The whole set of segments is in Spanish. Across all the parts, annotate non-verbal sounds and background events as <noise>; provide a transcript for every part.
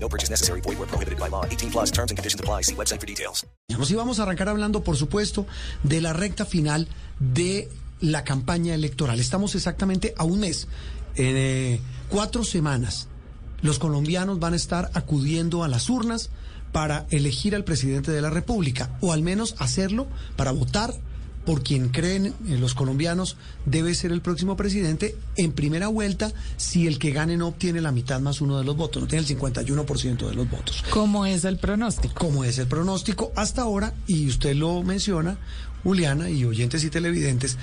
No purchase necessary. Void where prohibited by law. 18 plus terms and conditions apply. See website for details. Nos íbamos a arrancar hablando, por supuesto, de la recta final de la campaña electoral. Estamos exactamente a un mes, en eh, cuatro semanas. Los colombianos van a estar acudiendo a las urnas para elegir al presidente de la República, o al menos hacerlo para votar por quien creen eh, los colombianos debe ser el próximo presidente en primera vuelta si el que gane no obtiene la mitad más uno de los votos, no tiene el 51% de los votos. ¿Cómo es el pronóstico? Como es el pronóstico hasta ahora, y usted lo menciona, Juliana, y oyentes y televidentes,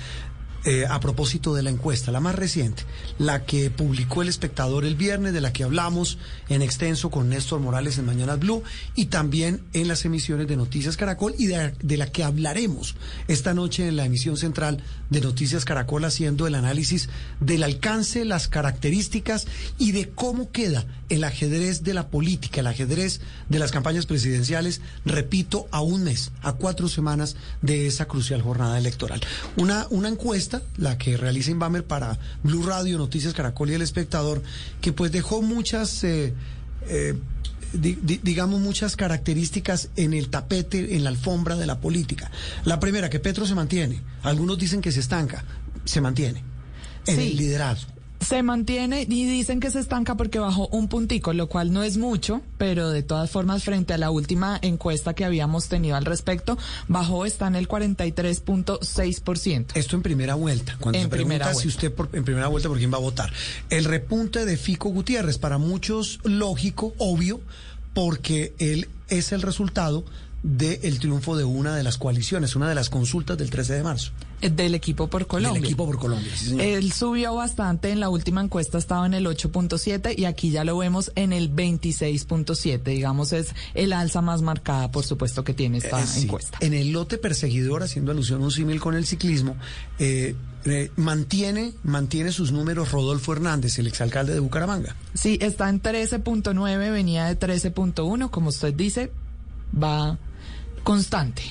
eh, a propósito de la encuesta, la más reciente, la que publicó el espectador el viernes, de la que hablamos en extenso con Néstor Morales en Mañanas Blue y también en las emisiones de Noticias Caracol y de, de la que hablaremos esta noche en la emisión central de Noticias Caracol haciendo el análisis del alcance, las características y de cómo queda el ajedrez de la política, el ajedrez de las campañas presidenciales, repito, a un mes, a cuatro semanas de esa crucial jornada electoral. Una, una encuesta, la que realiza Inbamer para Blue Radio, Noticias Caracol y El Espectador, que pues dejó muchas... eh, eh, di- di- digamos, muchas características en el tapete, en la alfombra de la política. La primera, que Petro se mantiene. Algunos dicen que se estanca. Se mantiene. En Sí. el liderazgo. Se mantiene y dicen que se estanca porque bajó un puntico, lo cual no es mucho, pero de todas formas, frente a la última encuesta que habíamos tenido al respecto, bajó, está en el 43.6%. Esto en primera vuelta. Cuando En se pregunta si usted por- en primera vuelta por quién va a votar. El repunte de Fico Gutiérrez, para muchos lógico, obvio, porque él es el resultado del triunfo de una de las coaliciones, una de las consultas del 13 de marzo. Eh, Del equipo por Colombia. Del equipo por Colombia. sí, señor. Él subió bastante, en la última encuesta estaba en el 8.7 y aquí ya lo vemos en el 26.7, digamos es el alza más marcada, por supuesto, que tiene esta Eh, sí. encuesta. En el lote perseguidor, haciendo alusión a un símil con el ciclismo, eh, eh, mantiene, mantiene sus números Rodolfo Hernández, el exalcalde de Bucaramanga. Sí, está en 13.9, venía de 13.1, como usted dice, va constante.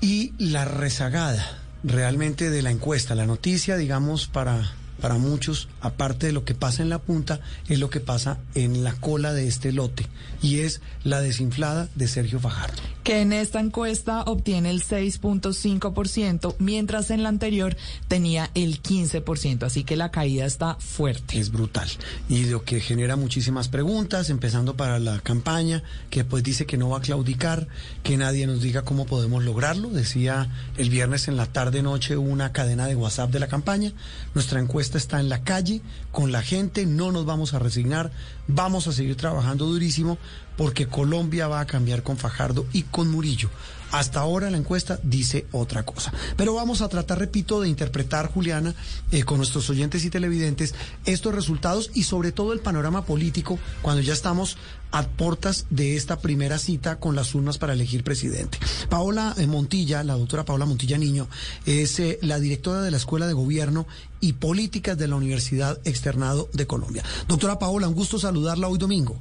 Y la rezagada realmente de la encuesta, la noticia, digamos, para, para muchos, aparte de lo que pasa en la punta, es lo que pasa en la cola de este lote, y es la desinflada de Sergio Fajardo. que en esta encuesta obtiene el 6.5%, mientras en la anterior tenía el 15%, así que la caída está fuerte. Es brutal. Y lo que genera muchísimas preguntas, empezando para la campaña, que pues dice que no va a claudicar, que nadie nos diga cómo podemos lograrlo. Decía el viernes en la tarde-noche una cadena de WhatsApp de la campaña. Nuestra encuesta está en la calle, con la gente, no nos vamos a resignar, vamos a seguir trabajando durísimo, porque Colombia va a cambiar con Fajardo y con Murillo. Hasta ahora la encuesta dice otra cosa. Pero vamos a tratar, repito, de interpretar, Juliana, eh, con nuestros oyentes y televidentes, estos resultados y sobre todo el panorama político cuando ya estamos a portas de esta primera cita con las urnas para elegir presidente. Paola eh, Montilla, la doctora Paola Montilla Niño, es eh, la directora de la Escuela de Gobierno y Políticas de la Universidad Externado de Colombia. Doctora Paola, un gusto saludarla hoy domingo.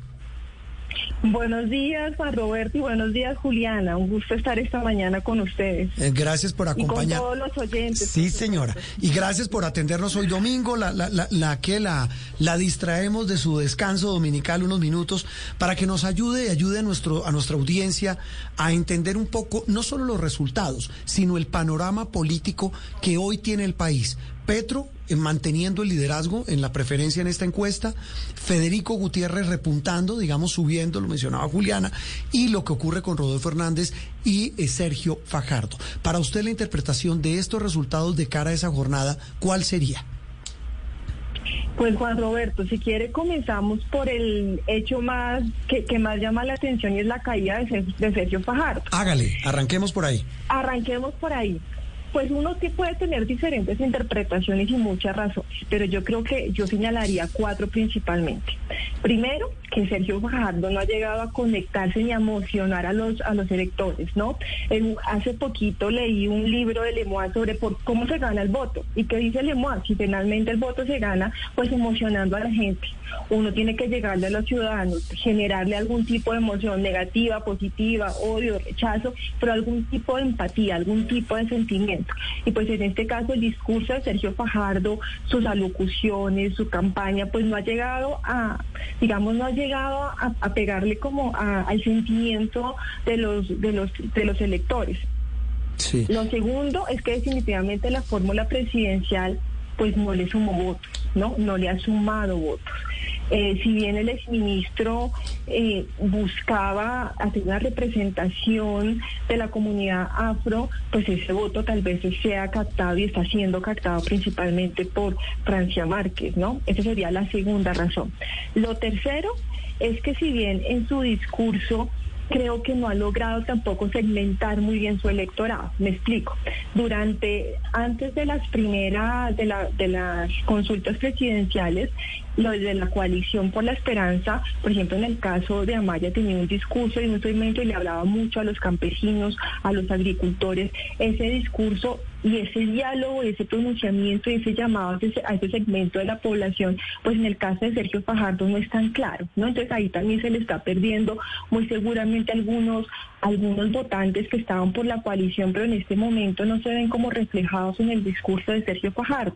Buenos días, Juan Roberto, y buenos días, Juliana. Un gusto estar esta mañana con ustedes. Eh, gracias por Y con acompañar. todos los oyentes. Sí, señora. Y gracias por atendernos hoy domingo, la, la, la, la que la, la distraemos de su descanso dominical unos minutos para que nos ayude y ayude a, nuestro, a nuestra audiencia a entender un poco no solo los resultados, sino el panorama político que hoy tiene el país. Petro eh, manteniendo el liderazgo en la preferencia en esta encuesta, Federico Gutiérrez repuntando, digamos, subiendo, lo mencionaba Juliana, y lo que ocurre con Rodolfo Hernández y eh, Sergio Fajardo. Para usted la interpretación de estos resultados de cara a esa jornada, ¿cuál sería? Pues Juan Roberto, si quiere comenzamos por el hecho más que, que más llama la atención y es la caída de, de Sergio Fajardo. Hágale, arranquemos por ahí. Arranquemos por ahí. Pues uno que puede tener diferentes interpretaciones y muchas razones, pero yo creo que yo señalaría cuatro principalmente. Primero, que Sergio Fajardo no ha llegado a conectarse ni a emocionar a los a los electores, ¿no? hace poquito leí un libro de Lemois sobre por cómo se gana el voto y qué dice Lemois, si finalmente el voto se gana, pues emocionando a la gente. Uno tiene que llegarle a los ciudadanos, generarle algún tipo de emoción negativa, positiva, odio, rechazo, pero algún tipo de empatía, algún tipo de sentimiento. Y pues en este caso el discurso de Sergio Fajardo, sus alocuciones, su campaña, pues no ha llegado a, digamos, no ha llegado a, pegarle como al sentimiento de los, de los, de los electores. Lo segundo es que definitivamente la fórmula presidencial pues no le sumó votos, ¿no? No le ha sumado votos. Eh, si bien el exministro eh, buscaba hacer una representación de la comunidad afro, pues ese voto tal vez sea captado y está siendo captado principalmente por Francia Márquez, ¿no? Esa sería la segunda razón. Lo tercero es que si bien en su discurso creo que no ha logrado tampoco segmentar muy bien su electorado. Me explico. Durante, antes de las primeras, de, la, de las consultas presidenciales, los de la coalición por la esperanza, por ejemplo, en el caso de Amaya tenía un discurso y un segmento y le hablaba mucho a los campesinos, a los agricultores. Ese discurso y ese diálogo, ese pronunciamiento y ese llamado a ese, segmento de la población, pues en el caso de Sergio Fajardo no es tan claro, ¿no? Entonces ahí también se le está perdiendo muy seguramente algunos algunos votantes que estaban por la coalición, pero en este momento no se ven como reflejados en el discurso de Sergio Fajardo.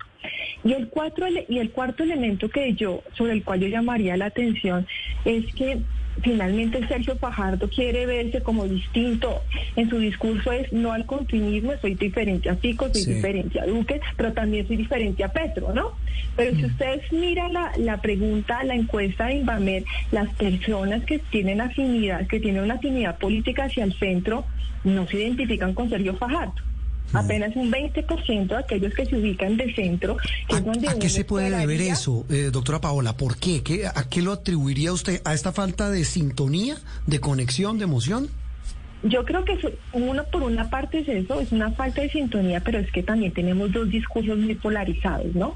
Y el, cuatro, y el cuarto elemento que yo, sobre el cual yo llamaría la atención, es que finalmente Sergio Fajardo quiere verse como distinto en su discurso es no al continuismo, soy diferente a Pico, soy diferente a Duque, pero también soy diferente a Petro, ¿no? Pero si mm. ustedes miran la, la pregunta, la encuesta de Invamer, las personas que tienen afinidad, que tienen una afinidad política hacia el centro, no se identifican con Sergio Fajardo. Apenas un 20% de aquellos que se ubican de centro. ¿A, qué se puede deber eso, eh, doctora Paola? ¿Por qué? qué? ¿A qué lo atribuiría usted? ¿A esta falta de sintonía, de conexión, de emoción? Yo creo que uno por una parte es eso, es una falta de sintonía, pero es que también tenemos dos discursos muy polarizados, ¿no?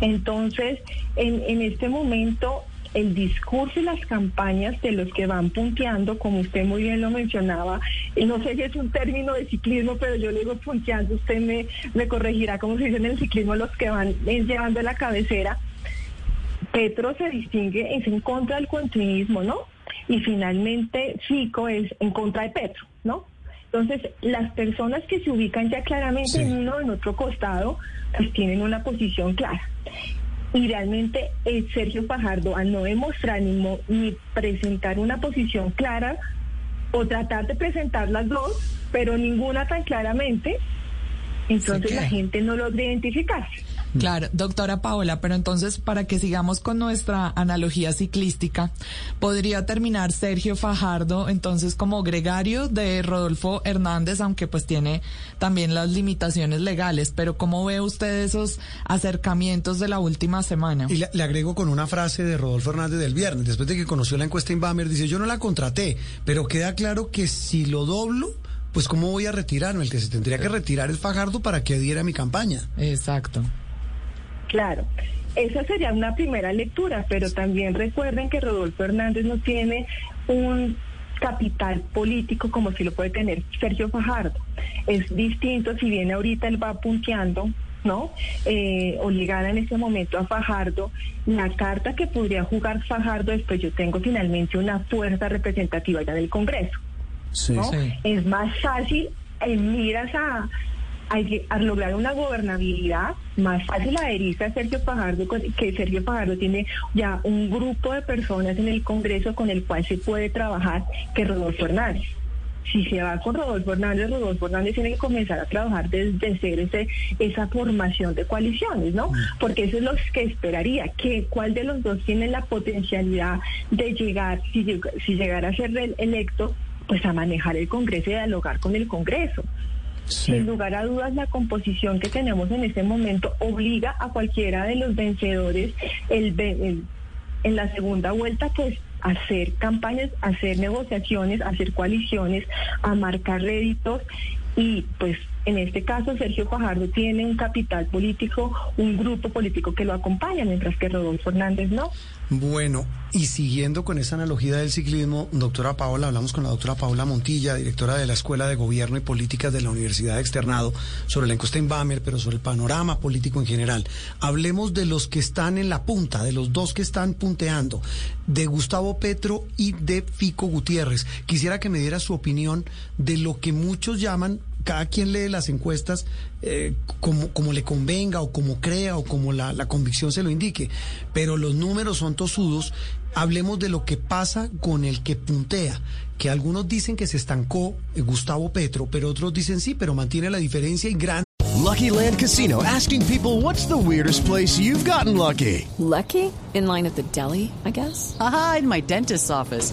Entonces, en, en este momento el discurso y las campañas de los que van punteando, como usted muy bien lo mencionaba, y no sé si es un término de ciclismo, pero yo le digo punteando, usted me, me corregirá como se dice en el ciclismo, los que van llevando la cabecera. Petro se distingue, es en contra del continuismo, ¿no? Y finalmente Fico es en contra de Petro, ¿no? Entonces, las personas que se ubican ya claramente en uno o en otro costado, pues tienen una posición clara. Y realmente eh, Sergio Fajardo, al no demostrar ni, ni presentar una posición clara, o tratar de presentar las dos, pero ninguna tan claramente, entonces la gente no logra identificarse. Claro, doctora Paola, pero entonces para que sigamos con nuestra analogía ciclística, podría terminar Sergio Fajardo entonces como gregario de Rodolfo Hernández, aunque pues tiene también las limitaciones legales, pero ¿cómo ve usted esos acercamientos de la última semana? Y le, agrego con una frase de Rodolfo Hernández del viernes, después de que conoció la encuesta Inbamer, dice, yo no la contraté, pero queda claro que si lo doblo, pues cómo voy a retirarme, el que se tendría que retirar es Fajardo para que adhiera a mi campaña. Exacto. Claro, esa sería una primera lectura, pero también recuerden que Rodolfo Hernández no tiene un capital político como si lo puede tener Sergio Fajardo. Es distinto si viene ahorita él va punteando, ¿no? Eh, o ligada en ese momento a Fajardo, la carta que podría jugar Fajardo después yo tengo finalmente una fuerza representativa ya del Congreso. Es más fácil en miras a, a, lograr una gobernabilidad más fácil adherirse a Sergio Fajardo, que Sergio Fajardo tiene ya un grupo de personas en el Congreso con el cual se puede trabajar, que Rodolfo Hernández. Si se va con Rodolfo Hernández, Rodolfo Hernández tiene que comenzar a trabajar desde cero ese, esa formación de coaliciones, ¿no? Mm. Porque eso es lo que esperaría, que cuál de los dos tiene la potencialidad de llegar, si, si llegara a ser electo, pues a manejar el Congreso y dialogar con el Congreso. Sin lugar a dudas, la composición que tenemos en este momento obliga a cualquiera de los vencedores el, en la segunda vuelta, pues hacer campañas, hacer negociaciones, hacer coaliciones, a marcar réditos y pues En este caso, Sergio Fajardo tiene un capital político, un grupo político que lo acompaña, mientras que Rodolfo Hernández no. Bueno, y siguiendo con esa analogía del ciclismo, doctora Paola, hablamos con la doctora Paola Montilla, directora de la Escuela de Gobierno y Políticas de la Universidad de Externado, sobre la encuesta en Bamer, pero sobre el panorama político en general. Hablemos de los que están en la punta, de los dos que están punteando, de Gustavo Petro y de Fico Gutiérrez. Quisiera que me diera su opinión de lo que muchos llaman cada quien lee las encuestas eh, como, como le convenga o como crea o como la, la convicción se lo indique, pero los números son tosudos. Hablemos de lo que pasa con el que puntea, que algunos dicen que se estancó eh, Gustavo Petro, pero otros dicen sí, pero mantiene la diferencia y gran. Lucky Land Casino asking people what's the weirdest place you've gotten lucky. Lucky? In line at the deli, I guess. Aha, in my dentist's office.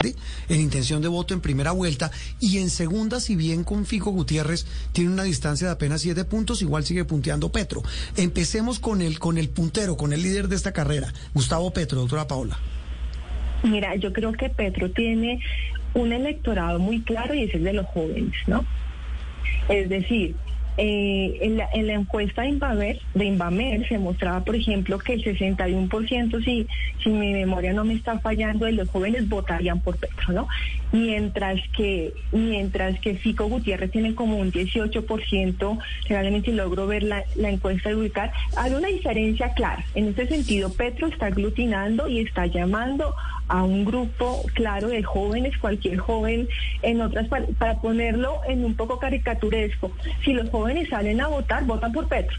En intención de voto en primera vuelta y en segunda, si bien con Fico Gutiérrez tiene una distancia de apenas siete puntos, igual sigue punteando Petro. Empecemos con el, con el puntero, con el líder de esta carrera, Gustavo Petro, doctora Paola. Mira, yo creo que Petro tiene un electorado muy claro y es el de los jóvenes, ¿no? Es decir, eh, en, la, en, la, encuesta de Invamer, de Invamer se mostraba, por ejemplo, que el 61%, si, si mi memoria no me está fallando, de los jóvenes votarían por Petro, ¿no? Mientras que, mientras que Fico Gutiérrez tiene como un 18%, realmente logro ver la, la encuesta de ubicar, hay una diferencia clara. En ese sentido, Petro está aglutinando y está llamando a un grupo claro de jóvenes, cualquier joven, en otras para ponerlo en un poco caricaturesco. Si los jóvenes salen a votar, votan por Petro.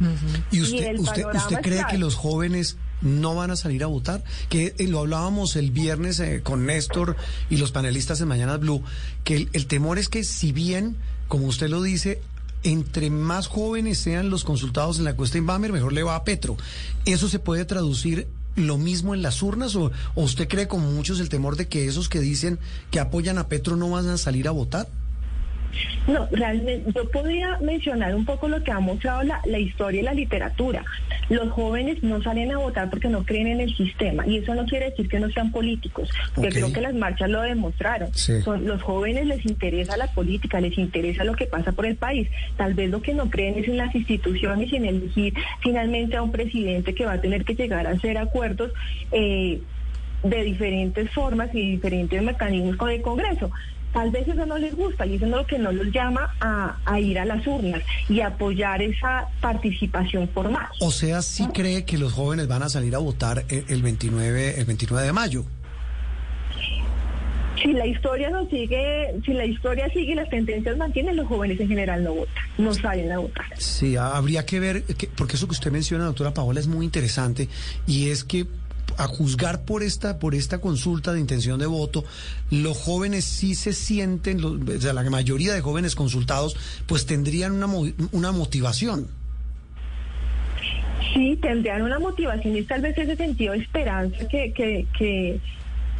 Uh -huh. ¿Y usted, y usted, usted cree claro. que los jóvenes no van a salir a votar? Que eh, lo hablábamos el viernes eh, con Néstor y los panelistas de Mañana Blue, que el, temor es que si bien, como usted lo dice, entre más jóvenes sean los consultados en la encuesta Inbamer, mejor le va a Petro. ¿Eso se puede traducir lo mismo en las urnas o, o, usted cree como muchos el temor de que esos que dicen que apoyan a Petro no van a salir a votar? No, realmente yo podría mencionar un poco lo que ha mostrado la, la, historia y la literatura. Los jóvenes no salen a votar porque no creen en el sistema y eso no quiere decir que no sean políticos. Yo okay. creo que las marchas lo demostraron. Sí. Son, los jóvenes les interesa la política, les interesa lo que pasa por el país. Tal vez lo que no creen es en las instituciones y en elegir finalmente a un presidente que va a tener que llegar a hacer acuerdos. Eh, de diferentes formas y diferentes mecanismos con el Congreso tal vez eso no les gusta y eso es lo que no los llama a, a ir a las urnas y apoyar esa participación formal. O sea, sí ¿no? cree que los jóvenes van a salir a votar el 29, el 29 de mayo. Si la historia no sigue, si la historia sigue y las tendencias mantienen, los jóvenes en general no votan, no salen a votar. Sí, habría que ver, que, porque eso que usted menciona, doctora Paola, es muy interesante y es que a juzgar por esta por esta consulta de intención de voto, los jóvenes sí se sienten, los, o sea, la mayoría de jóvenes consultados, pues tendrían una, una motivación. Sí, tendrían una motivación y tal vez ese sentido de esperanza que, que, que,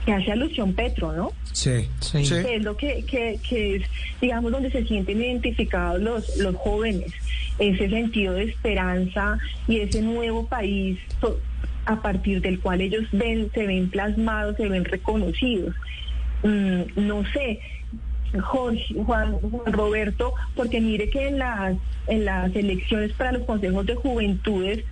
que hace alusión Petro, ¿no? Sí, sí. Que es lo que, que, que es, digamos, donde se sienten identificados los, los jóvenes, ese sentido de esperanza y ese nuevo país a partir del cual ellos ven, se ven plasmados, se ven reconocidos. Mm, no sé, Jorge, Juan, Juan, Roberto, porque mire que en las, en las elecciones para los consejos de juventudes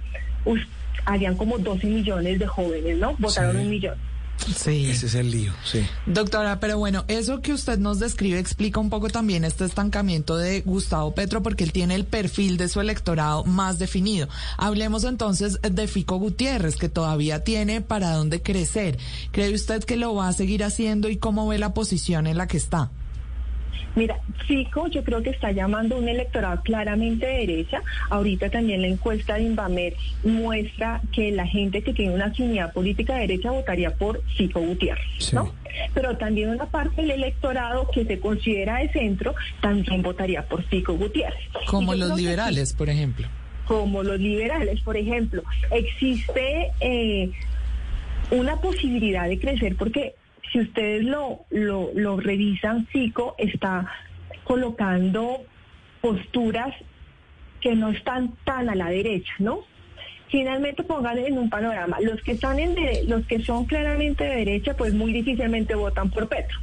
us, habían como 12 millones de jóvenes, ¿no? Votaron sí. un millón. Sí. Ese es el lío, sí. Doctora, pero bueno, eso que usted nos describe explica un poco también este estancamiento de Gustavo Petro porque él tiene el perfil de su electorado más definido. Hablemos entonces de Fico Gutiérrez, que todavía tiene para dónde crecer. ¿Cree usted que lo va a seguir haciendo y cómo ve la posición en la que está? Mira, Fico yo creo que está llamando a un electorado claramente de derecha. Ahorita también la encuesta de Invamer muestra que la gente que tiene una afinidad política de derecha votaría por Fico Gutiérrez, sí. ¿no? Pero también una parte del electorado que se considera de centro también votaría por Fico Gutiérrez. Como los liberales, por ejemplo. Como los liberales, por ejemplo. Existe... Eh, una posibilidad de crecer porque si ustedes lo, lo, revisan, FICO está colocando posturas que no están tan a la derecha, ¿no? Finalmente pongan en un panorama, los que están en de- los que son claramente de derecha, pues muy difícilmente votan por Petro.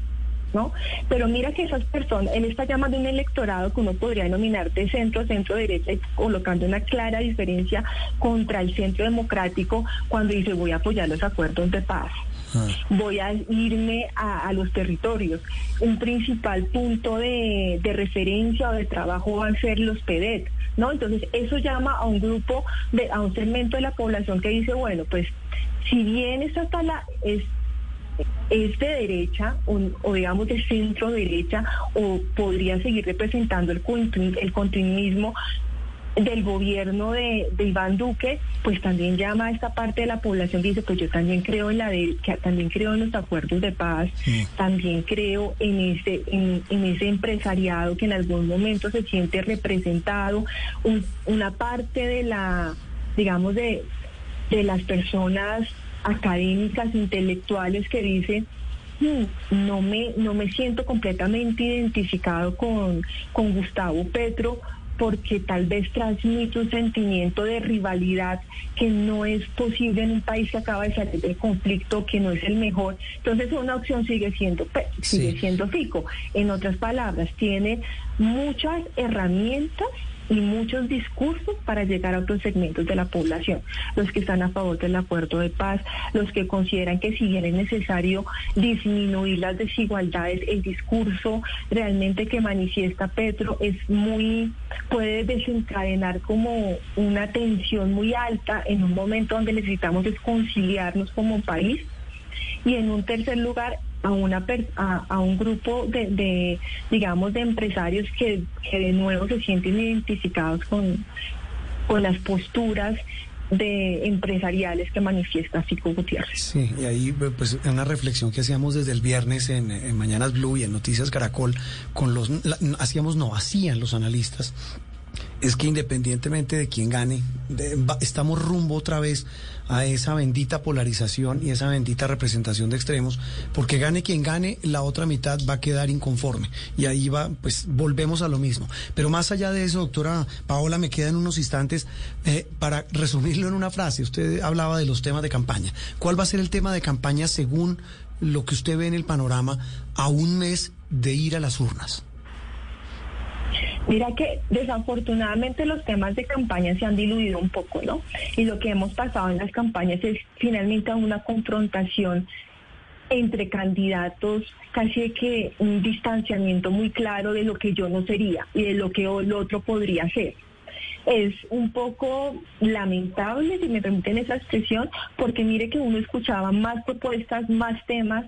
¿No? Pero mira que esas personas, él está llamando un electorado que uno podría denominar de centro, centro derecha, y colocando una clara diferencia contra el centro democrático cuando dice voy a apoyar los acuerdos de paz voy a irme a, los territorios. Un principal punto de, de referencia o de trabajo van a ser los PEDET, ¿no? Entonces, eso llama a un grupo, de, a un segmento de la población que dice, bueno, pues, si bien esta está la... Es, es de derecha o, digamos de centro derecha o podría seguir representando el, el continuismo del gobierno de, de Iván Duque, pues también llama a esta parte de la población dice, pues yo también creo en la de, que también creo en los acuerdos de paz, también creo en ese, en, en ese empresariado que en algún momento se siente representado, un- una parte de la, digamos, de, de las personas académicas, intelectuales que dicen, "Hmm, no me, no me siento completamente identificado con, con Gustavo Petro porque tal vez transmite un sentimiento de rivalidad que no es posible en un país que acaba de salir del conflicto, que no es el mejor. Entonces una opción sigue siendo sigue siendo Fico. En otras palabras, tiene muchas herramientas y muchos discursos para llegar a otros segmentos de la población, los que están a favor del acuerdo de paz, los que consideran que si bien es necesario disminuir las desigualdades, el discurso realmente que manifiesta Petro es muy, puede desencadenar como una tensión muy alta en un momento donde necesitamos es conciliarnos como país. Y en un tercer lugar a una a, a un grupo de, de, digamos de empresarios que, que de nuevo se sienten identificados con, con las posturas de empresariales que manifiesta Fico Gutiérrez. Sí, y ahí pues una reflexión que hacíamos desde el viernes en, en Mañanas Blue y en Noticias Caracol con los la- hacíamos no hacían los analistas es que independientemente de quién gane de- estamos rumbo otra vez a esa bendita polarización y esa bendita representación de extremos porque gane quien gane la otra mitad va a quedar inconforme. Y ahí va pues volvemos a lo mismo. Pero más allá de eso doctora Paola me quedan unos instantes eh, para resumirlo en una frase. Usted hablaba de los temas de campaña. ¿cuál va a ser el tema de campaña según lo que usted ve en el panorama a un mes de ir a las urnas? Mira que desafortunadamente los temas de campaña se han diluido un poco, ¿no? Y lo que hemos pasado en las campañas es finalmente una confrontación entre candidatos, casi que un distanciamiento muy claro de lo que yo no sería y de lo que el otro podría ser. Es un poco lamentable, si me permiten esa expresión, porque mire que uno escuchaba más propuestas, más temas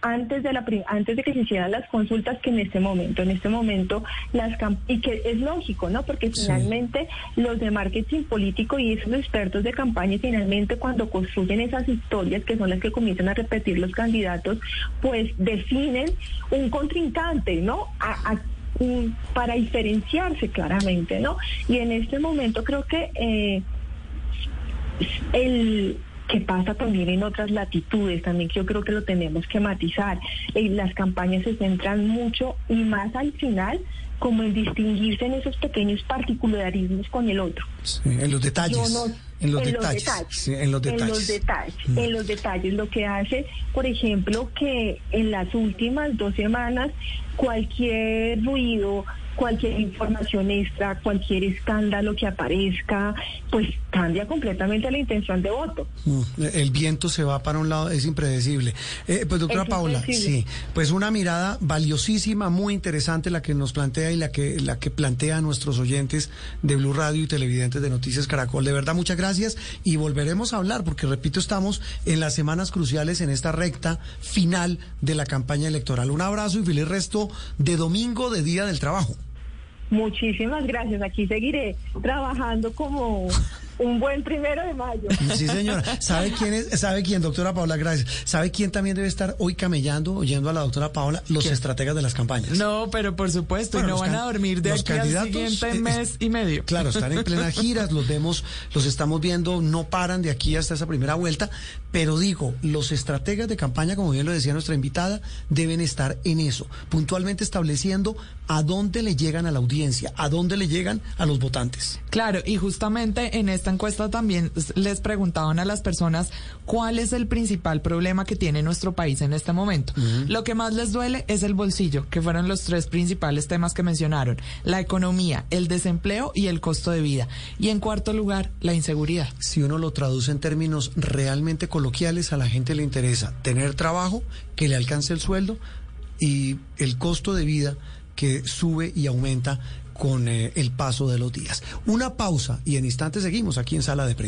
antes de la antes de que se hicieran las consultas que en este momento en este momento las y que es lógico no porque finalmente los de marketing político y esos expertos de campaña finalmente cuando construyen esas historias que son las que comienzan a repetir los candidatos pues definen un contrincante no A- para diferenciarse claramente no y en este momento creo que eh, el que pasa también en otras latitudes, también yo creo que lo tenemos que matizar. Eh, las campañas se centran mucho y más al final como en distinguirse en esos pequeños particularismos con el otro. Sí, en los detalles. No- en los detalles. Sí, en los detalles. En los detalles, Mm. en los detalles, lo que hace, por ejemplo, que en las últimas dos semanas cualquier ruido, cualquier información extra, cualquier escándalo que aparezca, pues cambia completamente la intención de voto. Mm, El viento se va para un lado, es impredecible. Eh, pues doctora Es Paola, impredecible. sí, pues una mirada valiosísima, muy interesante la que nos plantea y la que la que plantea a nuestros oyentes de Blue Radio y televidentes de Noticias Caracol. De verdad, muchas gracias y volveremos a hablar porque repito, estamos en las semanas cruciales en esta recta final de la campaña electoral. Un abrazo y feliz resto de domingo de Día del Trabajo. Muchísimas gracias. Aquí seguiré trabajando como, Un buen primero de mayo. Sí, señora. ¿Sabe quién es? ¿Sabe quién, doctora Paula? Gracias. ¿Sabe quién también debe estar hoy camellando, oyendo a la doctora Paula? Los estrategas de las campañas. No, pero por supuesto, Bueno, y no van a dormir de los aquí al siguiente eh, mes y medio. Claro, están en plenas <laughs> giras, los vemos, los estamos viendo, no paran de aquí hasta esa primera vuelta, pero digo, los estrategas de campaña, como bien lo decía nuestra invitada, deben estar en eso, puntualmente estableciendo a dónde le llegan a la audiencia, a dónde le llegan a los votantes. Claro, y justamente en esta encuesta también les preguntaban a las personas cuál es el principal problema que tiene nuestro país en este momento. Lo que más les duele es el bolsillo, que fueron los tres principales temas que mencionaron, la economía, el desempleo y el costo de vida. Y en cuarto lugar, la inseguridad. Si uno lo traduce en términos realmente coloquiales, a la gente le interesa tener trabajo, que le alcance el sueldo y el costo de vida que sube y aumenta con eh, el paso de los días. Una pausa y en instantes seguimos aquí en Sala de Prensa.